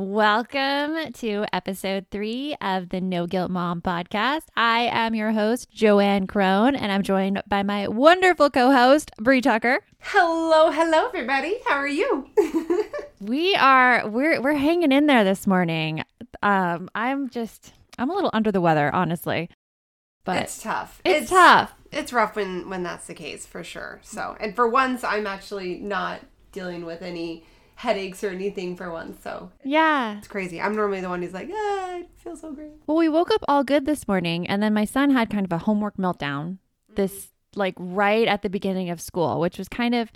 Welcome to episode three of the No Guilt Mom podcast. I am your host, Joanne Crone, and I'm joined by my wonderful co host, Brie Tucker. Hello, hello, everybody. How are you? we are, we're, we're hanging in there this morning. Um, I'm just, I'm a little under the weather, honestly. But it's tough. It's, it's tough. It's rough when, when that's the case, for sure. So, and for once, I'm actually not dealing with any headaches or anything for once. So yeah, it's crazy. I'm normally the one who's like, ah, I feel so great. Well, we woke up all good this morning, and then my son had kind of a homework meltdown. This mm-hmm. like right at the beginning of school, which was kind of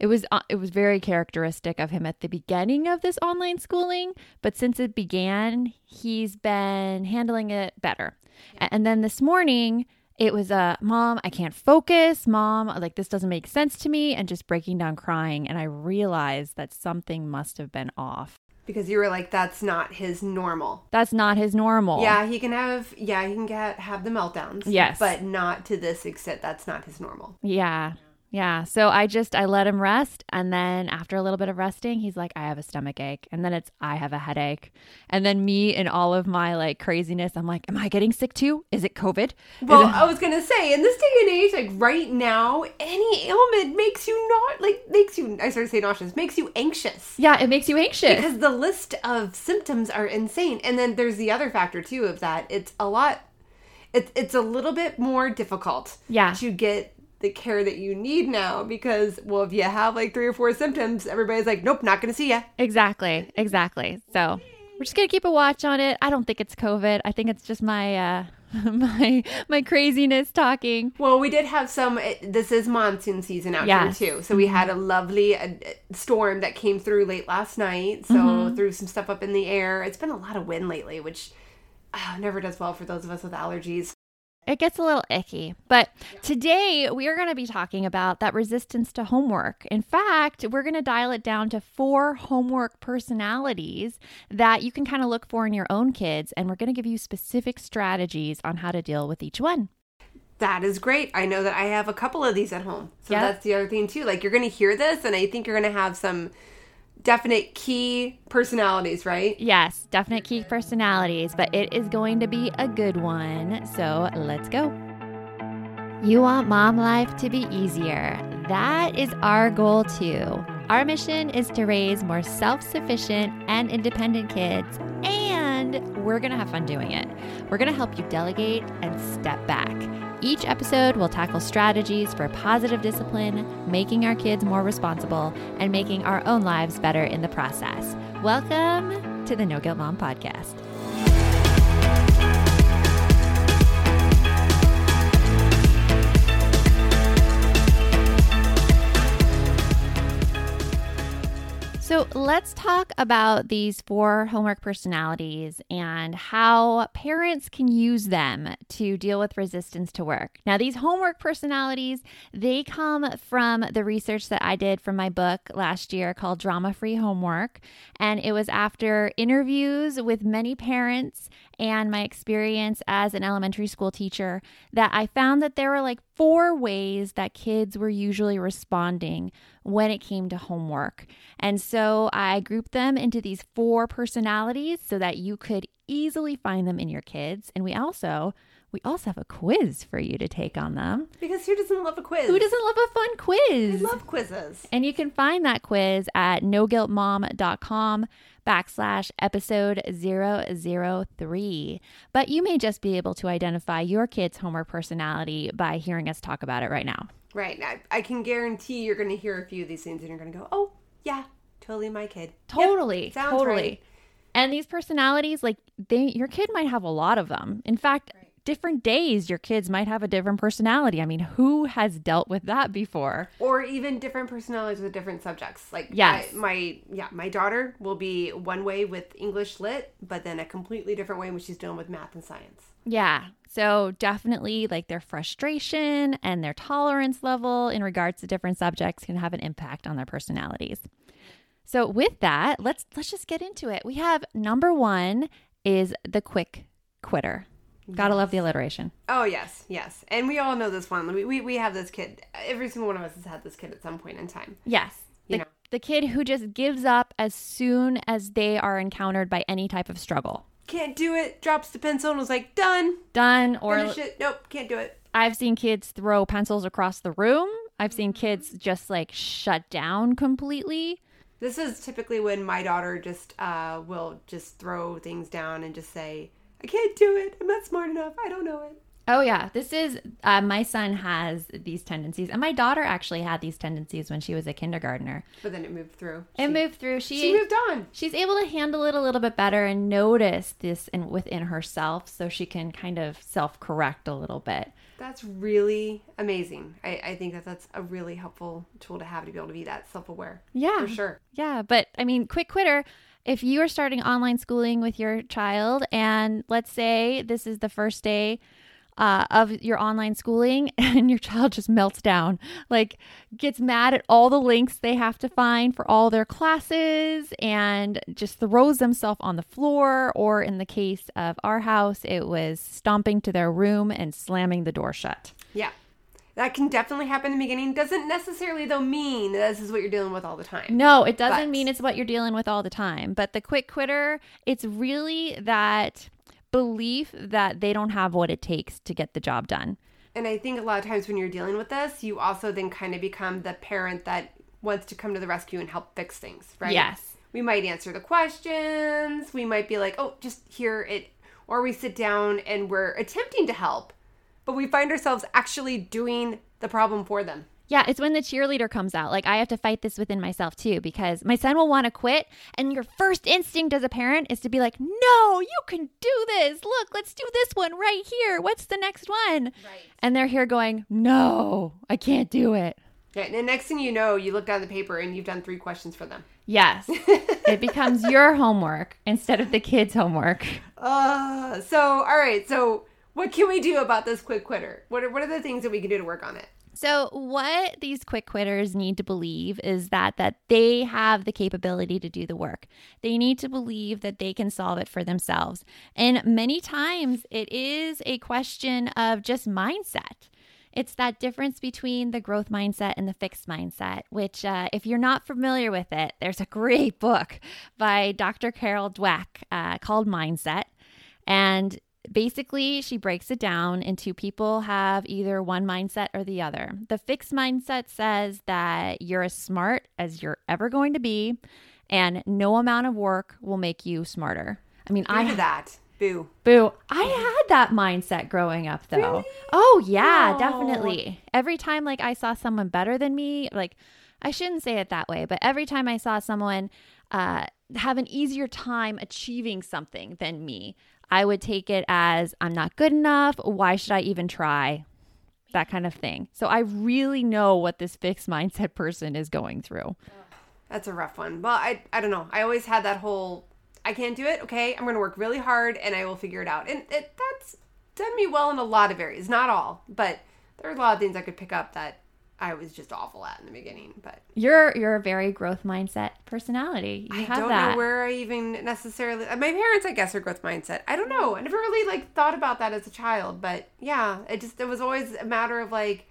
it was uh, it was very characteristic of him at the beginning of this online schooling but since it began he's been handling it better yeah. and then this morning it was a uh, mom, I can't focus. Mom, like this doesn't make sense to me, and just breaking down crying. And I realized that something must have been off. Because you were like, that's not his normal. That's not his normal. Yeah, he can have, yeah, he can get have the meltdowns. Yes, but not to this extent. That's not his normal. Yeah, yeah. So I just I let him rest and then after a little bit of resting, he's like, I have a stomach ache. And then it's I have a headache. And then me and all of my like craziness, I'm like, Am I getting sick too? Is it COVID? Well, it- I was gonna say, in this day and age, like right now, any ailment makes you not like makes you I started to say nauseous, makes you anxious. Yeah, it makes you anxious. Because the list of symptoms are insane. And then there's the other factor too of that. It's a lot it's it's a little bit more difficult yeah. to get the care that you need now because well if you have like three or four symptoms everybody's like nope not gonna see you exactly. Exactly. So we're just gonna keep a watch on it. I don't think it's covid. I think it's just my uh my my craziness talking. Well we did have some this is monsoon season out yes. here too. So we had a lovely uh, storm that came through late last night. So mm-hmm. threw some stuff up in the air. It's been a lot of wind lately which uh, never does well for those of us with allergies it gets a little icky. But today we are going to be talking about that resistance to homework. In fact, we're going to dial it down to four homework personalities that you can kind of look for in your own kids. And we're going to give you specific strategies on how to deal with each one. That is great. I know that I have a couple of these at home. So yep. that's the other thing, too. Like, you're going to hear this, and I think you're going to have some definite key personalities, right? Yes, definite key personalities, but it is going to be a good one. So let's go. You want mom life to be easier. That is our goal too. Our mission is to raise more self sufficient and independent kids, and we're going to have fun doing it. We're going to help you delegate and step back. Each episode will tackle strategies for positive discipline, making our kids more responsible, and making our own lives better in the process. Welcome to the No Guilt Mom Podcast. So let's talk about these four homework personalities and how parents can use them to deal with resistance to work. Now, these homework personalities, they come from the research that I did from my book last year called Drama Free Homework. And it was after interviews with many parents and my experience as an elementary school teacher that I found that there were like four ways that kids were usually responding when it came to homework. And so I grouped them into these four personalities so that you could easily find them in your kids. And we also we also have a quiz for you to take on them. Because who doesn't love a quiz? Who doesn't love a fun quiz? I love quizzes. And you can find that quiz at noguiltmom.com backslash episode 003. But you may just be able to identify your kid's homework personality by hearing us talk about it right now. Right. I, I can guarantee you're going to hear a few of these things and you're going to go, oh, yeah, totally my kid. Totally. Yep, sounds totally. right. And these personalities, like they, your kid might have a lot of them. In fact, different days, your kids might have a different personality. I mean, who has dealt with that before? Or even different personalities with different subjects. Like Yes. I- my yeah, my daughter will be one way with English lit, but then a completely different way when she's dealing with math and science. Yeah. So definitely like their frustration and their tolerance level in regards to different subjects can have an impact on their personalities. So with that, let's let's just get into it. We have number 1 is the quick quitter. Got to love the alliteration. Oh yes, yes. And we all know this one. We, we we have this kid. Every single one of us has had this kid at some point in time. Yes. You The, know. the kid who just gives up as soon as they are encountered by any type of struggle. Can't do it. Drops the pencil and was like, done. Done or Finish it. Nope, can't do it. I've seen kids throw pencils across the room. I've seen kids just like shut down completely. This is typically when my daughter just uh, will just throw things down and just say, I can't do it. I'm not smart enough. I don't know it. Oh yeah, this is uh, my son has these tendencies, and my daughter actually had these tendencies when she was a kindergartner. But then it moved through. It She- moved through. She, She moved on. she's able to handle it a little bit better and notice this in, within herself, so she can kind of self correct a little bit. That's really amazing. I, I think that that's a really helpful tool to have to be able to be that self aware. Yeah, For sure. Yeah, but I mean, quick quitter. If you are starting online schooling with your child, and let's say this is the first day uh, of your online schooling, and your child just melts down, like gets mad at all the links they have to find for all their classes, and just throws themselves on the floor, or in the case of our house, it was stomping to their room and slamming the door shut. Yeah. That can definitely happen in the beginning. Doesn't necessarily, though, mean that this is what you're dealing with all the time. No, it doesn't But- mean it's what you're dealing with all the time. But the quick quitter, it's really that belief that they don't have what it takes to get the job done. And I think a lot of times when you're dealing with this, you also then kind of become the parent that wants to come to the rescue and help fix things, right? Yes. We might answer the questions. We might be like, oh, just hear it. Or we sit down and we're attempting to help, but we find ourselves actually doing the problem for them. Yeah, it's when the cheerleader comes out. Like, I have to fight this within myself too, because my son will want to quit. And your first instinct as a parent is to be like, no, you can do this. Look, let's do this one right here. What's the next one? Right. And they're here going, no, I can't do it. Yeah, and the next thing you know, you look down the paper and you've done three questions for them. Yes, it becomes your homework instead of the kids' homework. Uh, so, all right. So, what can we do about this quick quitter? What are, what are the things that we can do to work on it? So what these quick quitters need to believe is that that they have the capability to do the work. They need to believe that they can solve it for themselves. And many times it is a question of just mindset. It's that difference between the growth mindset and the fixed mindset, which, uh, if you're not familiar with it, there's a great book by Dr. Carol Dweck uh, called Mindset. And basically, she breaks it down into people have either one mindset or the other. The fixed mindset says that you're as smart as you're ever going to be, and no amount of work will make you smarter. I mean, I I did that. Boo. Boo. I had that mindset growing up though. Oh yeah, definitely. Every time like I saw someone better than me, like I shouldn't say it that way, but every time I saw someone uh have an easier time achieving something than me, I would take it as I'm not good enough, why should I even try? That kind of thing. So I really know what this fixed mindset person is going through. That's a rough one. Well, I I don't know. I always had that whole I can't do it. Okay, I'm going to work really hard and I will figure it out. And it, that's done me well in a lot of areas, not all, but there are a lot of things I could pick up that I was just awful at in the beginning. But you're you're a very growth mindset personality. You I have don't that. know where I even necessarily. My parents, I guess, are growth mindset. I don't know. I never really like thought about that as a child, but yeah, it just it was always a matter of like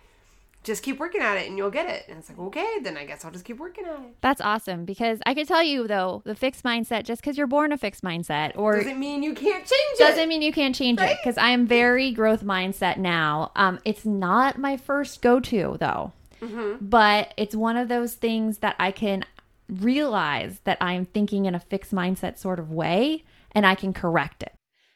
just keep working at it and you'll get it. And it's like, okay, then I guess I'll just keep working at it. That's awesome because I can tell you though, the fixed mindset, just because you're born a fixed mindset or doesn't mean you can't change it. Doesn't mean you can't change right? it because I am very growth mindset now. Um, it's not my first go to though, mm-hmm. but it's one of those things that I can realize that I'm thinking in a fixed mindset sort of way and I can correct it.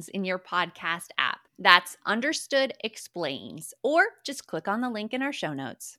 Explains in your podcast app. That's Understood Explains, or just click on the link in our show notes.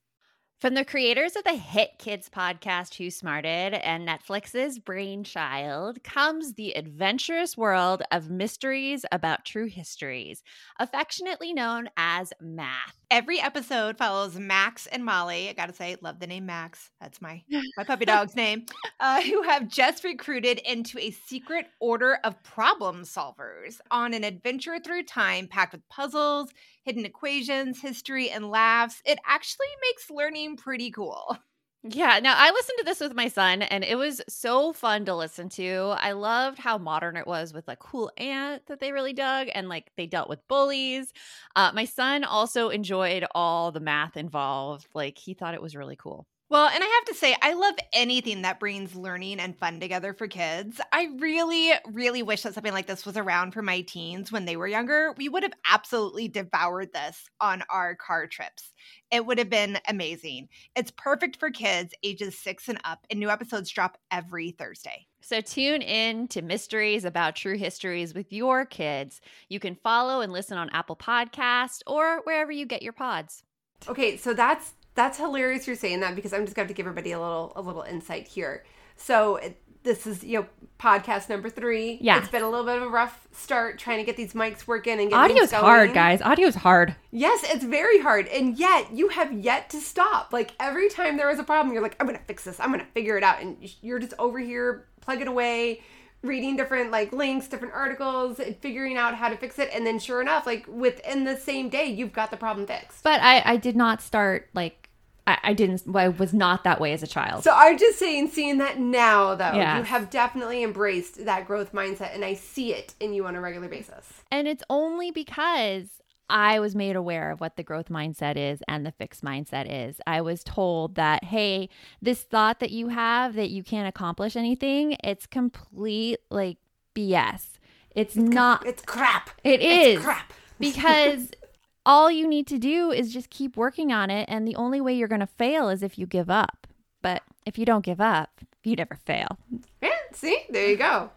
From the creators of the hit kids podcast Who Smarted and Netflix's Brainchild comes the adventurous world of mysteries about true histories, affectionately known as math. Every episode follows Max and Molly. I gotta say, love the name Max. That's my my puppy dog's name. Uh, who have just recruited into a secret order of problem solvers on an adventure through time packed with puzzles hidden equations, history, and laughs, it actually makes learning pretty cool. Yeah, now I listened to this with my son and it was so fun to listen to. I loved how modern it was with like cool aunt that they really dug and like they dealt with bullies. Uh, my son also enjoyed all the math involved. Like he thought it was really cool. Well, and I have to say, I love anything that brings learning and fun together for kids. I really, really wish that something like this was around for my teens when they were younger. We would have absolutely devoured this on our car trips. It would have been amazing. It's perfect for kids ages six and up, and new episodes drop every Thursday. So tune in to Mysteries About True Histories with your kids. You can follow and listen on Apple Podcast or wherever you get your pods. Okay, so that's that's hilarious you're saying that because I'm just going to give everybody a little a little insight here. So this is you know podcast number three. Yeah, it's been a little bit of a rough start trying to get these mics working and get audio's hard, guys. Audio's hard. Yes, it's very hard, and yet you have yet to stop. Like every time there is a problem, you're like, I'm gonna fix this. I'm gonna figure it out, and you're just over here plugging away reading different like links, different articles, and figuring out how to fix it, and then sure enough, like within the same day, you've got the problem fixed. But I, I did not start like I, I didn't. I was not that way as a child. So I'm just saying, seeing that now, though, you have definitely embraced that growth mindset, and I see it in you on a regular basis. And it's only because I was made aware of what the growth mindset is and the fixed mindset is. I was told that, hey, this thought that you have that you can't accomplish anything, it's complete like BS. It's, it's not. It's crap. It is it's crap because all you need to do is just keep working on it. And the only way you're going to fail is if you give up. But if you don't give up, you never fail. Yeah, see, there you go.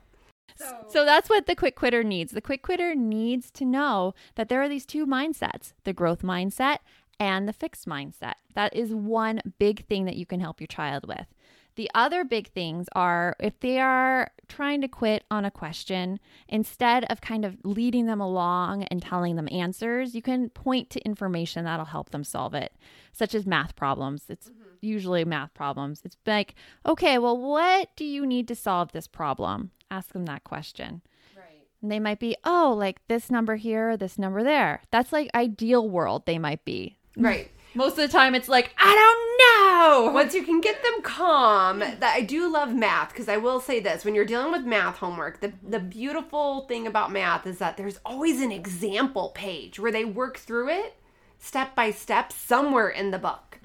So, so that's what the quick quitter needs. The quick quitter needs to know that there are these two mindsets the growth mindset and the fixed mindset. That is one big thing that you can help your child with. The other big things are if they are trying to quit on a question, instead of kind of leading them along and telling them answers, you can point to information that'll help them solve it, such as math problems. It's mm-hmm. usually math problems. It's like, okay, well, what do you need to solve this problem? Ask them that question. Right. And they might be, oh, like this number here, this number there. That's like ideal world, they might be. Right. Most of the time, it's like, I don't know. Once you can get them calm, that I do love math because I will say this: when you're dealing with math homework, the the beautiful thing about math is that there's always an example page where they work through it step by step somewhere in the book.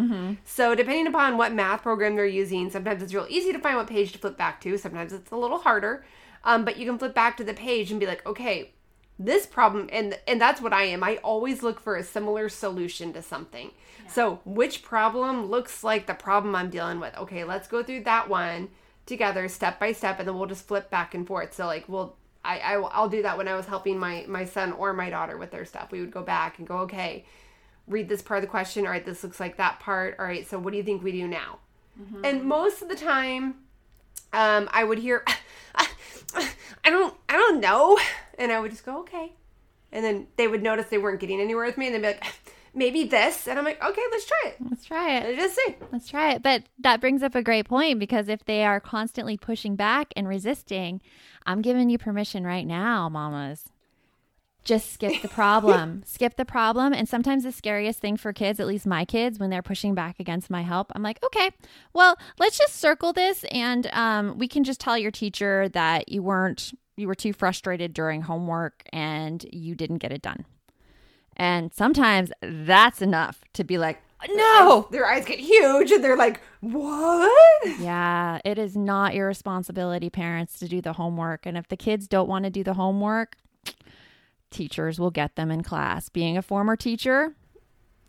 So depending upon what math program they're using, sometimes it's real easy to find what page to flip back to. Sometimes it's a little harder, um, but you can flip back to the page and be like, okay, this problem and and that's what I am. I always look for a similar solution to something. So, which problem looks like the problem I'm dealing with? Okay, let's go through that one together step by step and then we'll just flip back and forth. So like we'll I, I I'll do that when I was helping my my son or my daughter with their stuff. We would go back and go, "Okay, read this part of the question. All right, this looks like that part. All right, so what do you think we do now?" And most of the time um, I would hear, I don't, I don't know, and I would just go, okay, and then they would notice they weren't getting anywhere with me, and they'd be like, maybe this, and I'm like, okay, let's try it, Let's try it. let's just see. Let's try it. But that brings up a great point because if they are constantly pushing back and resisting, I'm giving you permission right now, mamas. Just skip the problem. skip the problem. And sometimes the scariest thing for kids, at least my kids, when they're pushing back against my help, I'm like, okay, well, let's just circle this and um, we can just tell your teacher that you weren't, you were too frustrated during homework and you didn't get it done. And sometimes that's enough to be like, no, Their eyes get huge, and they're like, what? Yeah, it is not your responsibility, parents, to do the homework. And if the kids don't want to do the homework, teachers will get them in class. Being a former teacher,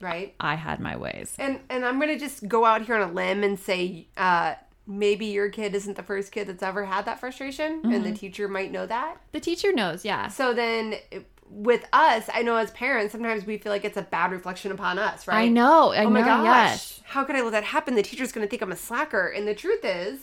Right. I had my ways. And and I'm gonna just go out here on a limb and say, uh, maybe your kid isn't the first kid that's ever had that frustration, and the teacher might know that. The teacher knows, yeah. So then, with us, I know as parents, sometimes we feel like it's a bad reflection upon us, right? I know. I Oh my know, gosh, yes. how could I let that happen? The teacher's gonna think I'm a slacker, and the truth is,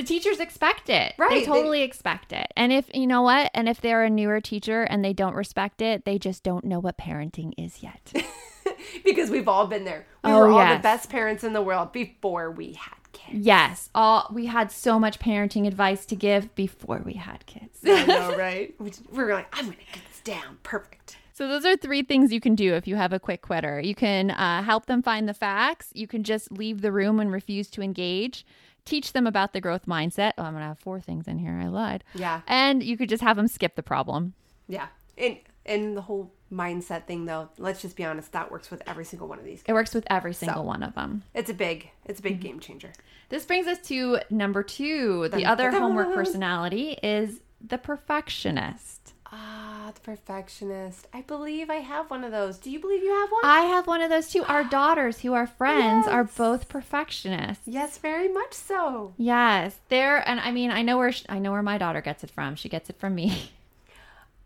The teachers expect it. Right, They they- totally expect it. And if, you know what? And if they're a newer teacher and they don't respect it, they just don't know what parenting is yet. because we've all been there. We Oh, were all yes. the best parents in the world before we had kids. yes. All we had so much parenting advice to give before we had kids. I know, right? We we were like, I'm gonna get this down, perfect. So those are three things you can do if you have a quick quitter. You can uh, help them find the facts. You can just leave the room and refuse to engage. Teach them about the growth mindset. Oh, I'm gonna have four things in here. I lied. Yeah. And you could just have them skip the problem. Yeah, and and the whole mindset thing, though. Let's just be honest, that works with every single one of these. It works with every single one of them. It's a big, it's a big game changer. This brings us to number two. The Dun, other homework personality is the perfectionist. Ah, the perfectionist. I believe I have one of those. Do you believe you have one? I have one of those too. Our daughters, who are friends, are both perfectionists. yes, very much so. Yes, they're, and I mean, I know where sh I know where my daughter gets it from. She gets it from me.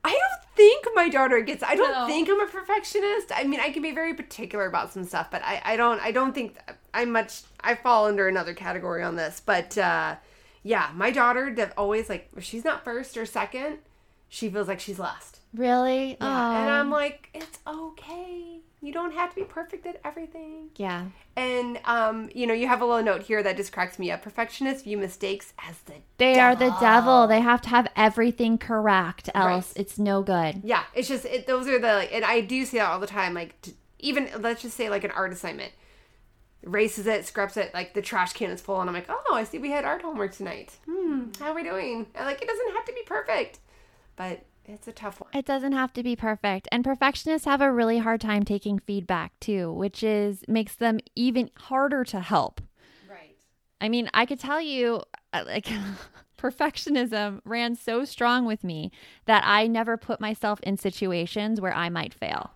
I don't think my daughter gets. I don't No. think I'm a perfectionist. I mean, I can be very particular about some stuff, but I, I don't. I don't think I'm much. I fall under another category on this. But uh, yeah, my daughter always like if she's not first or second, she feels like she's lost. Really? Yeah. And I'm like, it's okay. You don't have to be perfect at everything. yeah. And um, you know, you have a little note here that just cracks me up. Perfectionists view mistakes as the They are the devil. They have to have everything correct, else Right. it's no good. Yeah, it's just it, those are the and I do see that all the time. Like t- even let's just say like an art assignment, races it, scraps it, like the trash can is full, and I'm like, oh, I see we had art homework tonight. Hmm, how are we doing? And like it doesn't have to be perfect, but it's a tough one. It doesn't have to be perfect. And perfectionists have a really hard time taking feedback too, which is makes them even harder to help. Right. I mean, I could tell you uh, like perfectionism ran so strong with me that I never put myself in situations where I might fail.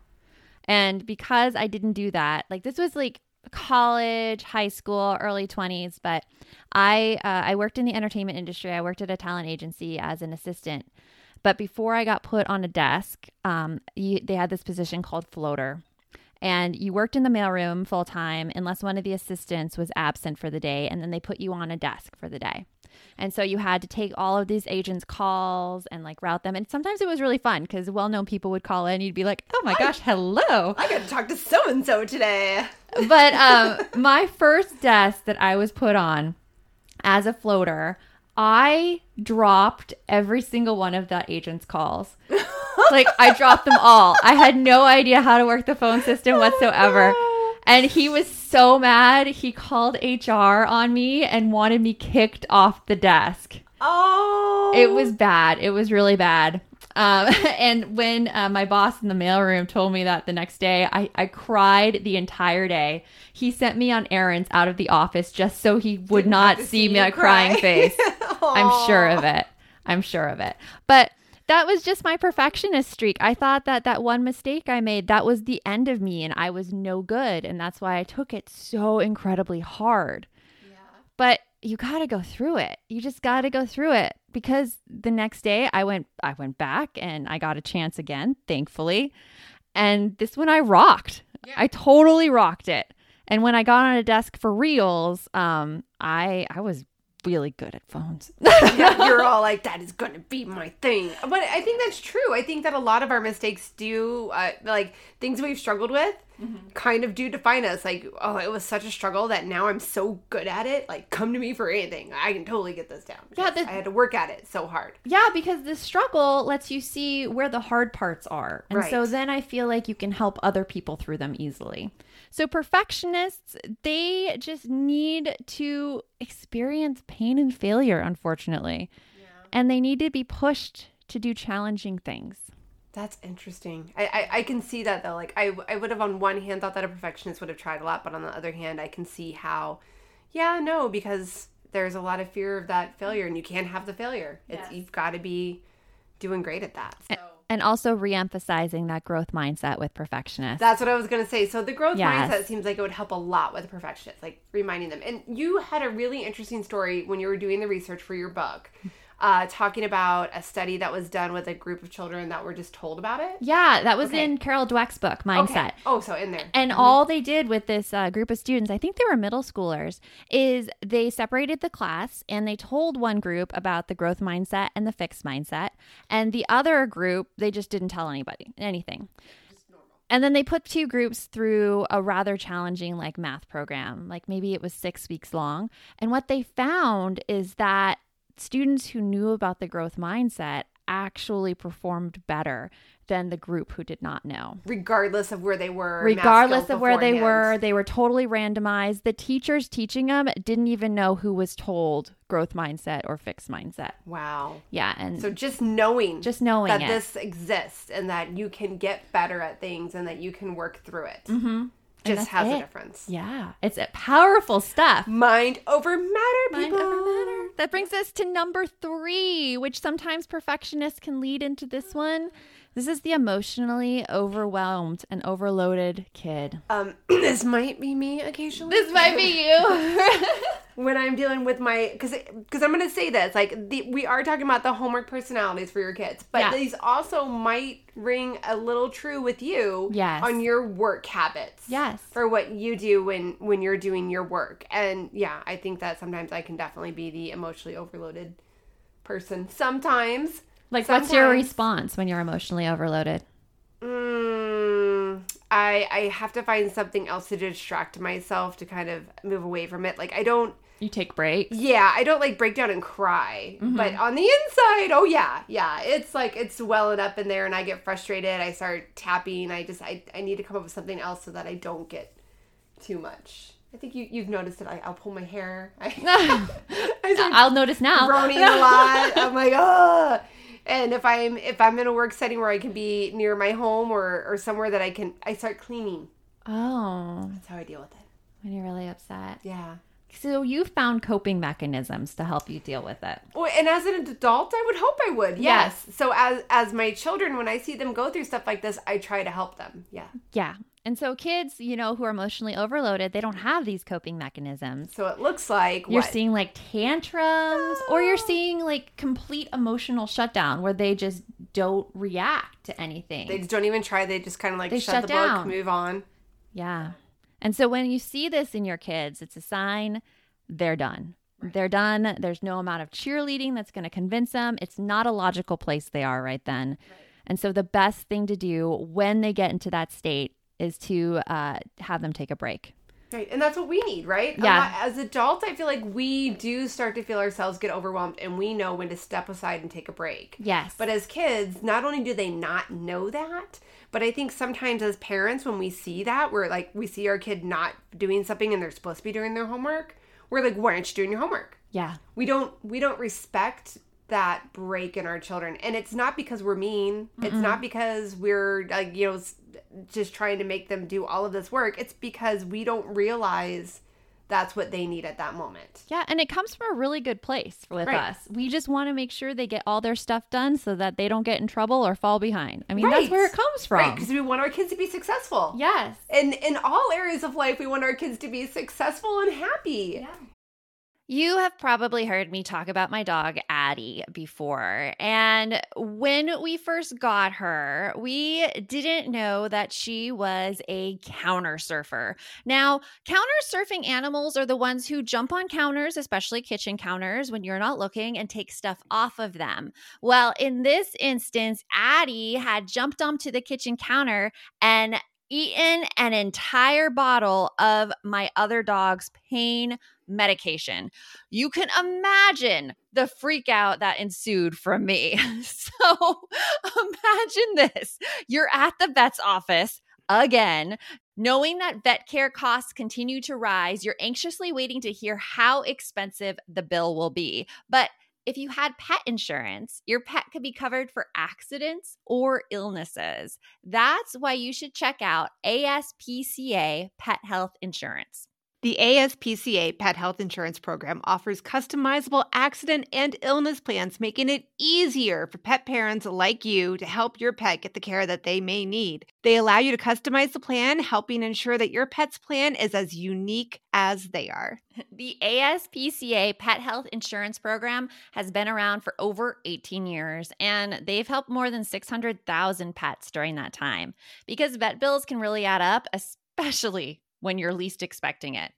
And because I didn't do that, like this was like college, high school, early 20s, but I uh, I worked in the entertainment industry. I worked at a talent agency as an assistant. But before I got put on a desk, um, you, they had this position called floater. and you worked in the mailroom full time unless one of the assistants was absent for the day, and then they put you on a desk for the day. And so you had to take all of these agents' calls and like route them. And sometimes it was really fun because well known people would call in. You'd be like, oh my gosh, hello. I got to talk to so and so today. But um, my first desk that I was put on as a floater, I dropped every single one of that agent's calls. like I dropped them all. I had no idea how to work the phone system oh, whatsoever. And he was so mad. He called HR on me and wanted me kicked off the desk. Oh, It was bad. It was really bad. Um, and when uh, my boss in the mailroom told me that the next day, I, I cried the entire day. He sent me on errands out of the office just so he would Didn't not see see me a crying face. I'm sure of it. I'm sure of it. But that was just my perfectionist streak. I thought that that one mistake I made, that was the end of me and I was no good. And that's why I took it so incredibly hard. But you got to go through it. You just got to go through it because the next day I went I went back and I got a chance again, thankfully. And this one I rocked. I totally rocked it. And when I got on a desk for reels, um I I was really good at phones. yeah, you're all like, that is going to be my thing. But I think that's true. I think that a lot of our mistakes do, uh, like things we've struggled with, Mm-hmm. kind of do define us. Like, oh, it was such a struggle that now I'm so good at it. Like, come to me for anything. I can totally get this down. Yeah, the- I had to work at it so hard. Yeah, because the struggle lets you see where the hard parts are. And so then I feel like you can help other people through them easily. So perfectionists, they just need to experience pain and failure, unfortunately. And they need to be pushed to do challenging things. That's interesting. I, I, I can see that though. Like I, I would have on one hand thought that a perfectionist would have tried a lot, but on the other hand, I can see how, yeah, no, because there's a lot of fear of that failure, and you can't have the failure. It's you've got to be doing great at that. So And also re-emphasizing that growth mindset with perfectionists. that's what I was gonna say. So the growth Yes. mindset seems like it would help a lot with perfectionists, like reminding them. And you had a really interesting story when you were doing the research for your book. Uh, talking about a study that was done with a group of children that were just told about it. yeah, that was Okay. in Carol Dweck's book, Mindset. Okay. Oh, so in there. And all they did with this uh, group of students, I think they were middle schoolers, is they separated the class and they told one group about the growth mindset and the fixed mindset. And the other group, they just didn't tell anybody anything. And then they put two groups through a rather challenging like math program, like maybe it was six weeks long. And what they found is that students who knew about the growth mindset actually performed better than the group who did not know. Regardless of where they were, regardless of where they were they were totally randomized. The teachers teaching them didn't even know who was told growth mindset or fixed mindset. Wow. yeah and So just knowing, just knowing that it. this exists and that you can get better at things and that you can work through it, mm-hmm. Just has a difference. yeah it's a powerful stuff Mind over matter, Mind people. over matter. That brings us to number three, which sometimes perfectionists can lead into this one. This is the emotionally overwhelmed and overloaded kid. Um, this might be me occasionally. This might be you. when I'm dealing with my because because I'm gonna say this like the, we are talking about the homework personalities for your kids, but Yeah. these also might ring a little true with you Yes. on your work habits. Yes. for what you do when when you're doing your work, and yeah, I think that sometimes I can definitely be the emotionally overloaded person. Sometimes, like, what's your response when you're emotionally overloaded? Mm, I I have to find something else to distract myself to kind of move away from it. Like I don't You take breaks. yeah, I don't like break down and cry. Mm-hmm. But on the inside, oh yeah, yeah. It's like it's welling up in there and I get frustrated. I start tapping. I just I, I need to come up with something else so that I don't get too much. I think you you've noticed it. I, I'll pull my hair. I, I start I'll notice now. groaning a lot. I'm like, oh. And if I'm if I'm in a work setting where I can be near my home or or somewhere that I can, I start cleaning. Oh, That's how I deal with it. when you're really upset. Yeah. So you found coping mechanisms to help you deal with it. Well, and as an adult, I would hope I would. Yes. So as as my children, when I see them go through stuff like this, I try to help them. Yeah. Yeah. And so kids, you know, who are emotionally overloaded, they don't have these coping mechanisms. So it looks like You're what? seeing like tantrums or you're ah. seeing like complete emotional shutdown where they just don't react to anything. they don't even try. They just kind of like They shut, shut the down. book, move on. Yeah. And so when you see this in your kids, it's a sign they're done. They're done. There's no amount of cheerleading that's going to convince them. It's not a logical place they are right then. And so the best thing to do when they get into that state is to uh, have them take a break. Right. And that's what we need, right? Yeah. As adults, I feel like we do start to feel ourselves get overwhelmed and we know when to step aside and take a break. Yes. But as kids, not only do they not know that, but I think sometimes as parents, when we see that, we're like, we see our kid not doing something and they're supposed to be doing their homework, we're like, why aren't you doing your homework? yeah. We don't we don't respect that break in our children, and it's not because we're mean. It's not because we're like you know just trying to make them do all of this work. It's because we don't realize that's what they need at that moment. Yeah, and it comes from a really good place with Right. us. We just want to make sure they get all their stuff done so that they don't get in trouble or fall behind. I mean, that's where it comes from. Right, because we want our kids to be successful. Yes. And in all areas of life, we want our kids to be successful and happy. You have probably heard me talk about my dog, Addie, before. And when we first got her, we didn't know that she was a counter surfer. Now, counter surfing animals are the ones who jump on counters, especially kitchen counters, when you're not looking and take stuff off of them. Well, in this instance, Addie had jumped onto the kitchen counter and eaten an entire bottle of my other dog's pain medication. You can imagine the freak out that ensued from me. So imagine this you're at the vet's office again. Knowing that vet care costs continue to rise, you're anxiously waiting to hear how expensive the bill will be. But if you had pet insurance, your pet could be covered for accidents or illnesses. That's why you should check out ASPCA Pet Health Insurance. The ASPCA Pet Health Insurance Program offers customizable accident and illness plans, making it easier for pet parents like you to help your pet get the care that they may need. They allow you to customize the plan, helping ensure that your pet's plan is as unique as they are. The ASPCA Pet Health Insurance Program has been around for over 18 years, and they've helped more than 600,000 pets during that time. Because vet bills can really add up, especially when you're least expecting it.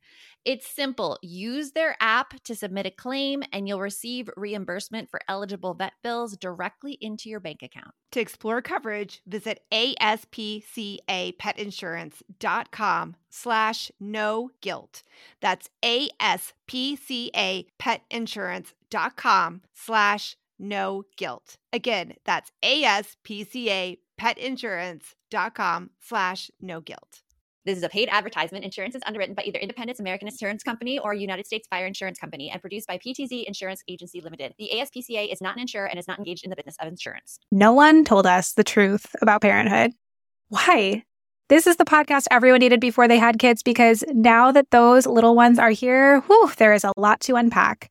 It's simple. Use their app to submit a claim, and you'll receive reimbursement for eligible vet bills directly into your bank account. To explore coverage, visit aspcapetinsurance.com slash no guilt. That's aspcapetinsurance.com slash no guilt. Again, that's aspcapetinsurance.com slash no guilt. This is a paid advertisement. Insurance is underwritten by either Independence American Insurance Company or United States Fire Insurance Company and produced by PTZ Insurance Agency Limited. The ASPCA is not an insurer and is not engaged in the business of insurance. No one told us the truth about parenthood. Why? This is the podcast everyone needed before they had kids because now that those little ones are here, whew, there is a lot to unpack.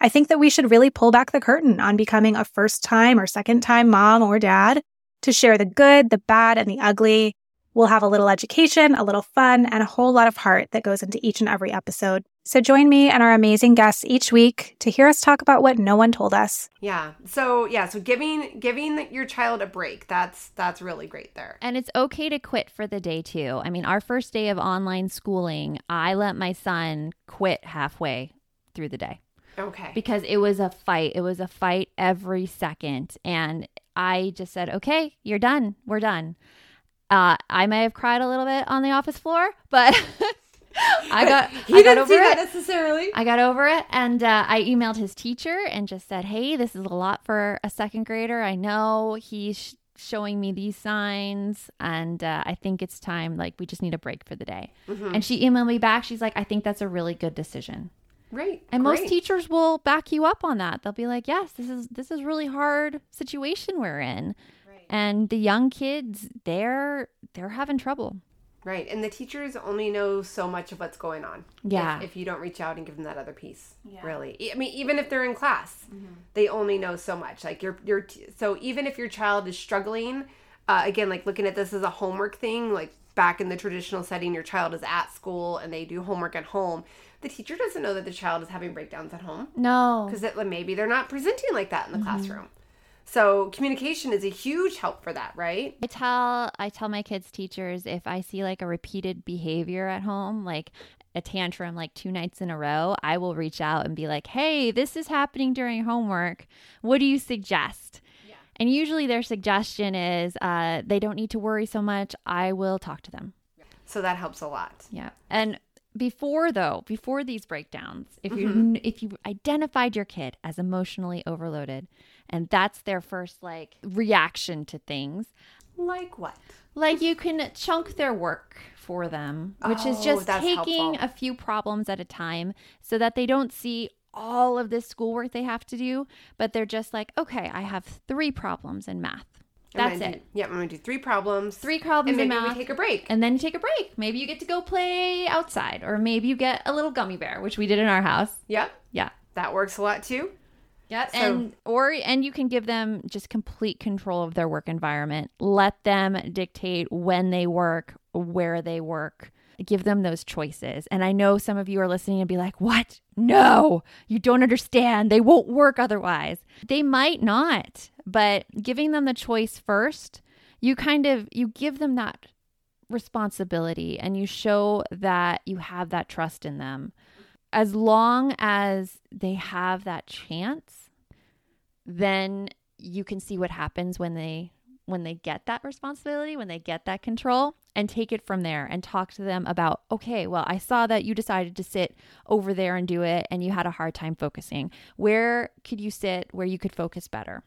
I think that we should really pull back the curtain on becoming a first time or second time mom or dad to share the good, the bad, and the ugly. We'll have a little education, a little fun, and a whole lot of heart that goes into each and every episode. So join me and our amazing guests each week to hear us talk about what no one told us. Yeah. So yeah. So giving giving your child a break. That's that's really great there. And it's okay to quit for the day too. I mean, our first day of online schooling, I let my son quit halfway through the day Okay. because it was a fight. It was a fight every second. And I just said, okay, you're done. We're done. Uh, I may have cried a little bit on the office floor, but I got he I didn't over see it. that necessarily. I got over it and uh, I emailed his teacher and just said, Hey, this is a lot for a second grader. I know he's sh- showing me these signs and uh, I think it's time. Like, we just need a break for the day. Mhm. And she emailed me back. She's like, I think that's a really good decision. Right. And most teachers will back you up on that. They'll be like, Yes, this is this is really hard situation we're in. And the young kids, they're they're having trouble. Right. And the teachers only know so much of what's going on. Yeah. If, you don't reach out and give them that other piece. Really. I mean, even if they're in class, they only know so much. Like your your t- so even if your child is struggling, uh, again, like looking at this as a homework thing, like back in the traditional setting, your child is at school and they do homework at home. The teacher doesn't know that the child is having breakdowns at home No. because maybe they're not presenting like that in the classroom. So communication is a huge help for that, right? I tell I tell my kids teachers if I see like a repeated behavior at home, like a tantrum like two nights in a row, I will reach out and be like, "Hey, this is happening during homework. What do you suggest?" And usually their suggestion is uh, they don't need to worry so much. I will talk to them. So that helps a lot. Yeah. And before though, before these breakdowns, if you mm-hmm. if you identified your kid as emotionally overloaded and that's their first like reaction to things, Like what? like you can chunk their work for them, which is Oh, just taking helpful. a few problems at a time so that they don't see all of this schoolwork they have to do, but they're just like, okay, I have three problems in math. That's it. Do, yeah, I'm gonna do three problems. Three problems and maybe we take a break. and then you take a break. Maybe you get to go play outside, or maybe you get a little gummy bear, which we did in our house. yep, Yeah. that works a lot too. Yeah, So- and or and you can give them just complete control of their work environment. Let them dictate when they work, where they work. Give them those choices. And I know some of you are listening and be like, "What? No, you don't understand. They won't work otherwise." They might not, but giving them the choice first, you kind of you give them that responsibility and you show that you have that trust in them. As long as they have that chance then you can see what happens when they when they get that responsibility when they get that control and take it from there and talk to them about okay well i saw that you decided to sit over there and do it and you had a hard time focusing. Where could you sit where you could focus better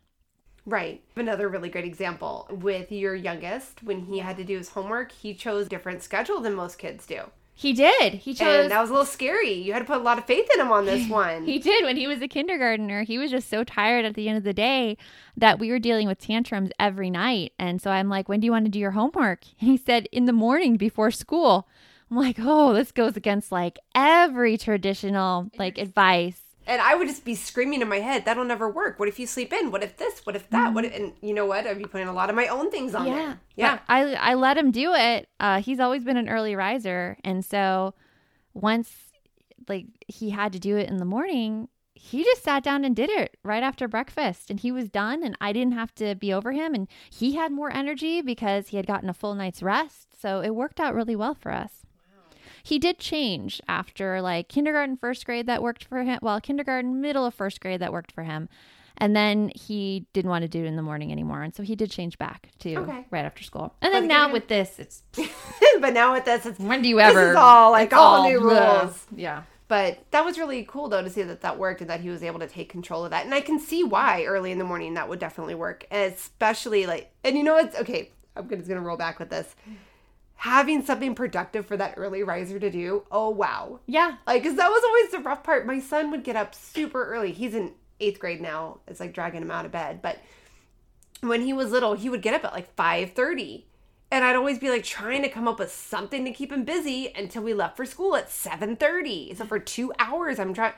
Right. Another really great example with your youngest, when he had to do his homework, he chose a different schedule than most kids do. he did he chose And that was a little scary. You had to put a lot of faith in him on this one. He did when he was a kindergartner. He was just so tired at the end of the day that we were dealing with tantrums every night. And so I'm like, when do you want to do your homework? And he said, in the morning before school. I'm like, oh, this goes against like every traditional like advice. And I would just be screaming in my head, that'll never work. What if you sleep in? What if this? What if that? What if, and you know what? I'd be putting a lot of my own things on there. Yeah. But I I let him do it. Uh, he's always been an early riser, and so once like he had to do it in the morning, he just sat down and did it right after breakfast, and he was done, and I didn't have to be over him, and he had more energy because he had gotten a full night's rest. So it worked out really well for us. He did change after like kindergarten, first grade that worked for him. Well, kindergarten, middle of first grade that worked for him. And then he didn't want to do it in the morning anymore. And so he did change back to Okay. right after school. And then But now with this, it's but now with this, it's when do you ever. This is all, like, it's all new rules. Yeah. But that was really cool though to see that that worked and that he was able to take control of that. And I can see why early in the morning that would definitely work, and especially like. And you know what's okay? I'm just gonna roll back with this. Having something productive for that early riser to do. Oh wow! Yeah. Like, cause that was always the rough part. My son would get up super early. He's in eighth grade now. It's like dragging him out of bed. But when he was little, he would get up at like five thirty, and I'd always be like trying to come up with something to keep him busy until we left for school at seven thirty. So for two hours, I'm trying.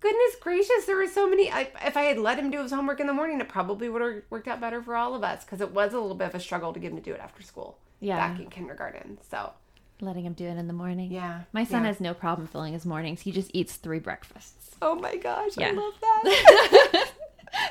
Goodness gracious, there were so many. I, if I had let him do his homework in the morning, it probably would have worked out better for all of us because it was a little bit of a struggle to get him to do it after school. Yeah. back in kindergarten. So Letting him do it in the morning. yeah, My son yeah. has no problem filling his mornings. He just eats three breakfasts. Oh my gosh, I love that.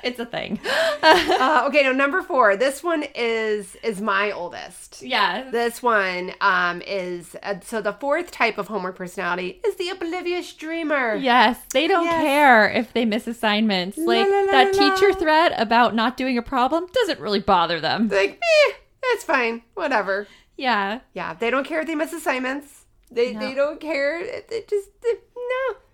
It's a thing. uh, okay, now number four. This one is is my oldest. yeah. This one um is uh, so the fourth type of homework personality is the oblivious dreamer. Yes, they don't Yes. care if they miss assignments. Like la, la, that la. teacher threat about not doing a problem doesn't really bother them. Like, eh, it's fine, whatever. Yeah. Yeah, they don't care if they miss assignments. They No. they don't care. They just they-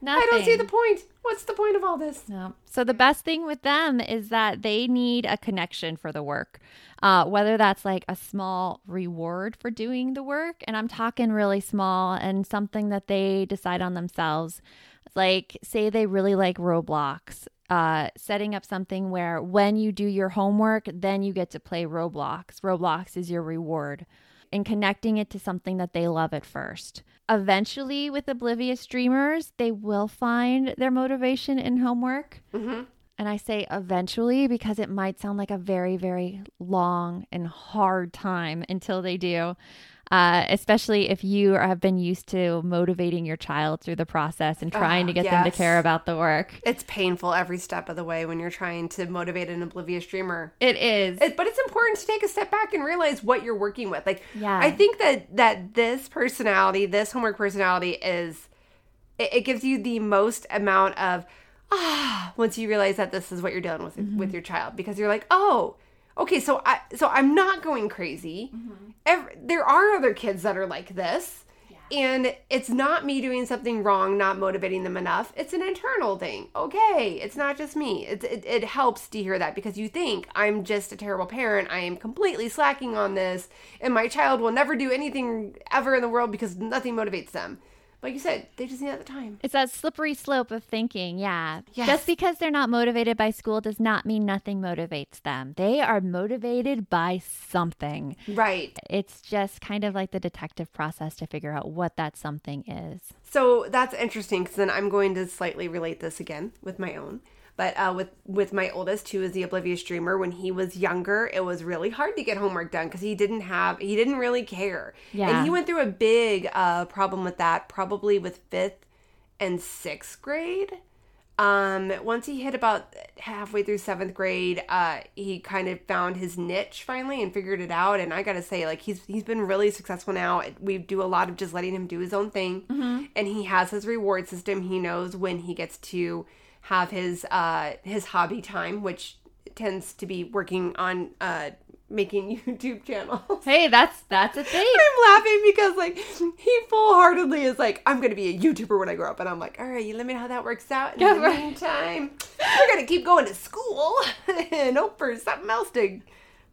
no. I don't see the point. What's the point of all this? No. So the best thing with them is that they need a connection for the work. Uh, whether that's like a small reward for doing the work, and I'm talking really small and something that they decide on themselves. Like, say they really like Roblox, uh, setting up something where when you do your homework, then you get to play Roblox. Roblox is your reward. and connecting it to something that they love at first. Eventually, with oblivious dreamers, they will find their motivation in homework. Mm-hmm. And I say eventually because it might sound like a very, very long and hard time until they do. Uh, especially if you have been used to motivating your child through the process and trying Ah, to get them to care about the work. It's painful every step of the way when you're trying to motivate an oblivious dreamer. It is. It, but it's important to take a step back and realize what you're working with. Like, Yeah. I think that that this personality, this homework personality, is it, it gives you the most amount of ah once you realize that this is what you're dealing with with your child because you're like oh okay so I so I'm not going crazy. Mm-hmm. Ev- there are other kids that are like this. And it's not me doing something wrong, not motivating them enough. It's an internal thing. Okay, it's not just me. It, it, it helps to hear that because you think I'm just a terrible parent. I am completely slacking on this, and my child will never do anything ever in the world because nothing motivates them. Like you said, they just need at the time. It's that slippery slope of thinking, yeah. Yes. Just because they're not motivated by school does not mean nothing motivates them. They are motivated by something. Right. It's just kind of like the detective process to figure out what that something is. So that's interesting because then I'm going to slightly relate this again with my own. But uh, with with my oldest, who is the oblivious dreamer, when he was younger, it was really hard to get homework done because he didn't have he didn't really care. Yeah. And he went through a big uh, problem with that, probably with fifth and sixth grade. Um, once he hit about halfway through seventh grade, uh, he kind of found his niche finally and figured it out. And I gotta say, like he's he's been really successful now. We do a lot of just letting him do his own thing, and he has his reward system. He knows when he gets to have his uh his hobby time, which tends to be working on uh making YouTube channels. Hey, that's that's a thing. I'm laughing because like he full heartedly is like, I'm gonna be a YouTuber when I grow up, and I'm like, all right, you let me know how that works out. In Yeah, the right. meantime, we're gonna keep going to school and hope for something else to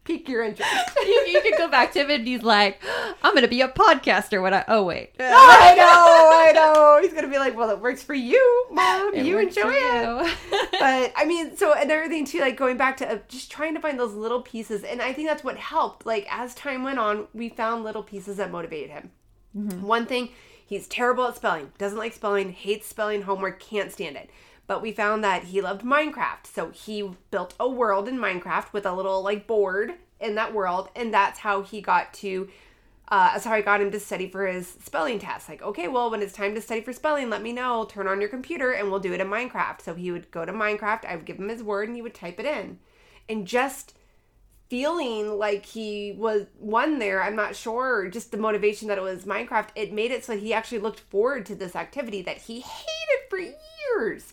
pique your interest. you, you could go back to him and he's like, I'm going to be a podcaster when I. Oh, wait. I know, I know. He's gonna be like, well, it works for you, mom. It you enjoy you. but I mean, so another thing too, like going back to uh, just trying to find those little pieces, and I think that's what helped. Like as time went on, we found little pieces that motivated him. One thing, he's terrible at spelling, doesn't like spelling, hates spelling homework, can't stand it. But we found that he loved Minecraft, so he built a world in Minecraft with a little like board in that world, and that's how he got to uh, that's how I got him to study for his spelling test. Like, okay, well, when it's time to study for spelling, let me know. Turn on your computer and we'll do it in Minecraft. So he would go to Minecraft, I would give him his word, and he would type it in. And just feeling like he was one there, I'm not sure, just the motivation that it was Minecraft, it made it so he actually looked forward to this activity that he hated for years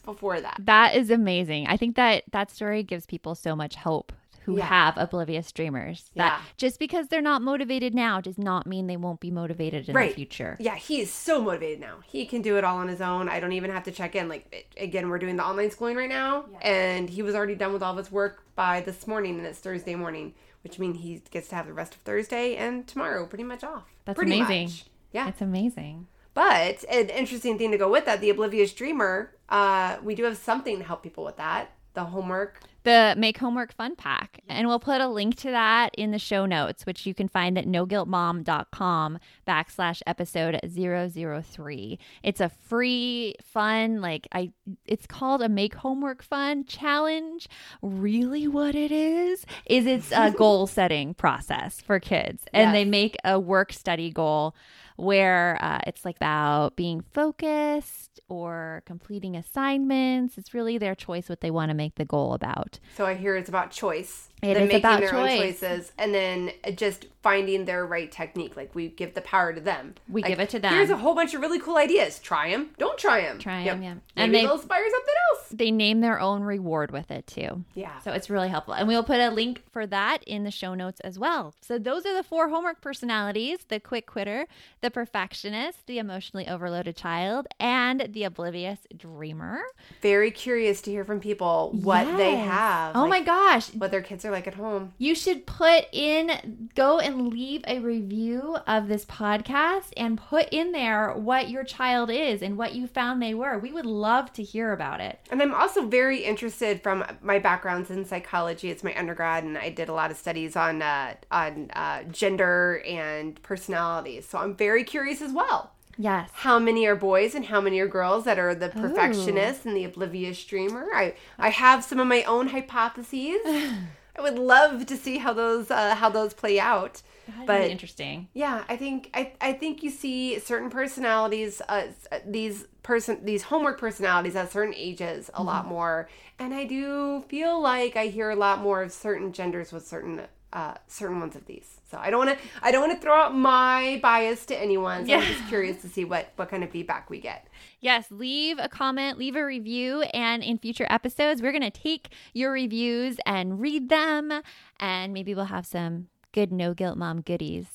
before that. That is amazing. I think that that story gives people so much hope who Yeah. have oblivious dreamers. That Yeah. just because they're not motivated now does not mean they won't be motivated in Right. the future. Yeah, he is so motivated now. He can do it all on his own. I don't even have to check in. Like again, we're doing the online schooling right now, and he was already done with all of his work by this morning, and it's Thursday morning, which means he gets to have the rest of Thursday and tomorrow pretty much off. That's Pretty amazing. much. Yeah, It's amazing. but an interesting thing to go with that, the oblivious dreamer. Uh, we do have something to help people with that. The homework. The Make Homework Fun Pack. And we'll put a link to that in the show notes, which you can find at noguiltmom.com backslash episode 003. It's a free, fun, like I it's called a Make Homework Fun challenge. Really what it is is it's a goal setting process for kids. And Yes. they make a work study goal where uh, it's like about being focused or completing assignments. It's really their choice what they want to make the goal about. So I hear it's about choice. It Them is about their own choices, and then uh, just finding their right technique. Like we give the power to them. We Like, give it to them. Here's a whole bunch of really cool ideas. Try them. Don't try them. Try 'em, yeah. Maybe And they- they'll inspire something else. They name their own reward with it too. Yeah. So it's really helpful. And we'll put a link for that in the show notes as well. So those are the four homework personalities the quick quitter, the perfectionist, the emotionally overloaded child, and the oblivious dreamer. Very curious to hear from people what they have. Oh my gosh. What their kids are like at home. You should put in, go and leave a review of this podcast and put in there what your child is and what you found they were. We would love to hear about it. And I'm also very interested from my backgrounds in psychology. It's my undergrad, and I did a lot of studies on uh, on uh, gender and personalities. So I'm very curious as well. Yes. How many are boys and how many are girls that are the perfectionist and the oblivious dreamer? I I have some of my own hypotheses. I would love to see how those uh, how those play out. That'd But- be interesting. Yeah, I think I, I think you see certain personalities, uh, these person these homework personalities at certain ages a lot more, and I do feel like I hear a lot more of certain genders with certain uh, certain ones of these. So I don't want to I don't want to throw out my bias to anyone. So I'm just curious to see what what kind of feedback we get. Yes, leave a comment, leave a review, and in future episodes, we're going to take your reviews and read them, and maybe we'll have some good no guilt mom goodies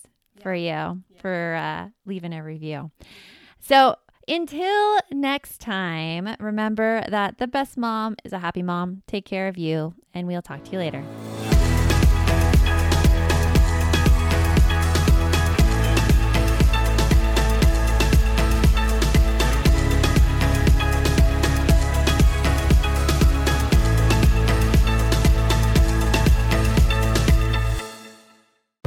for you for uh, leaving a review. So until next time, remember that the best mom is a happy mom. Take care of you, and we'll talk to you later.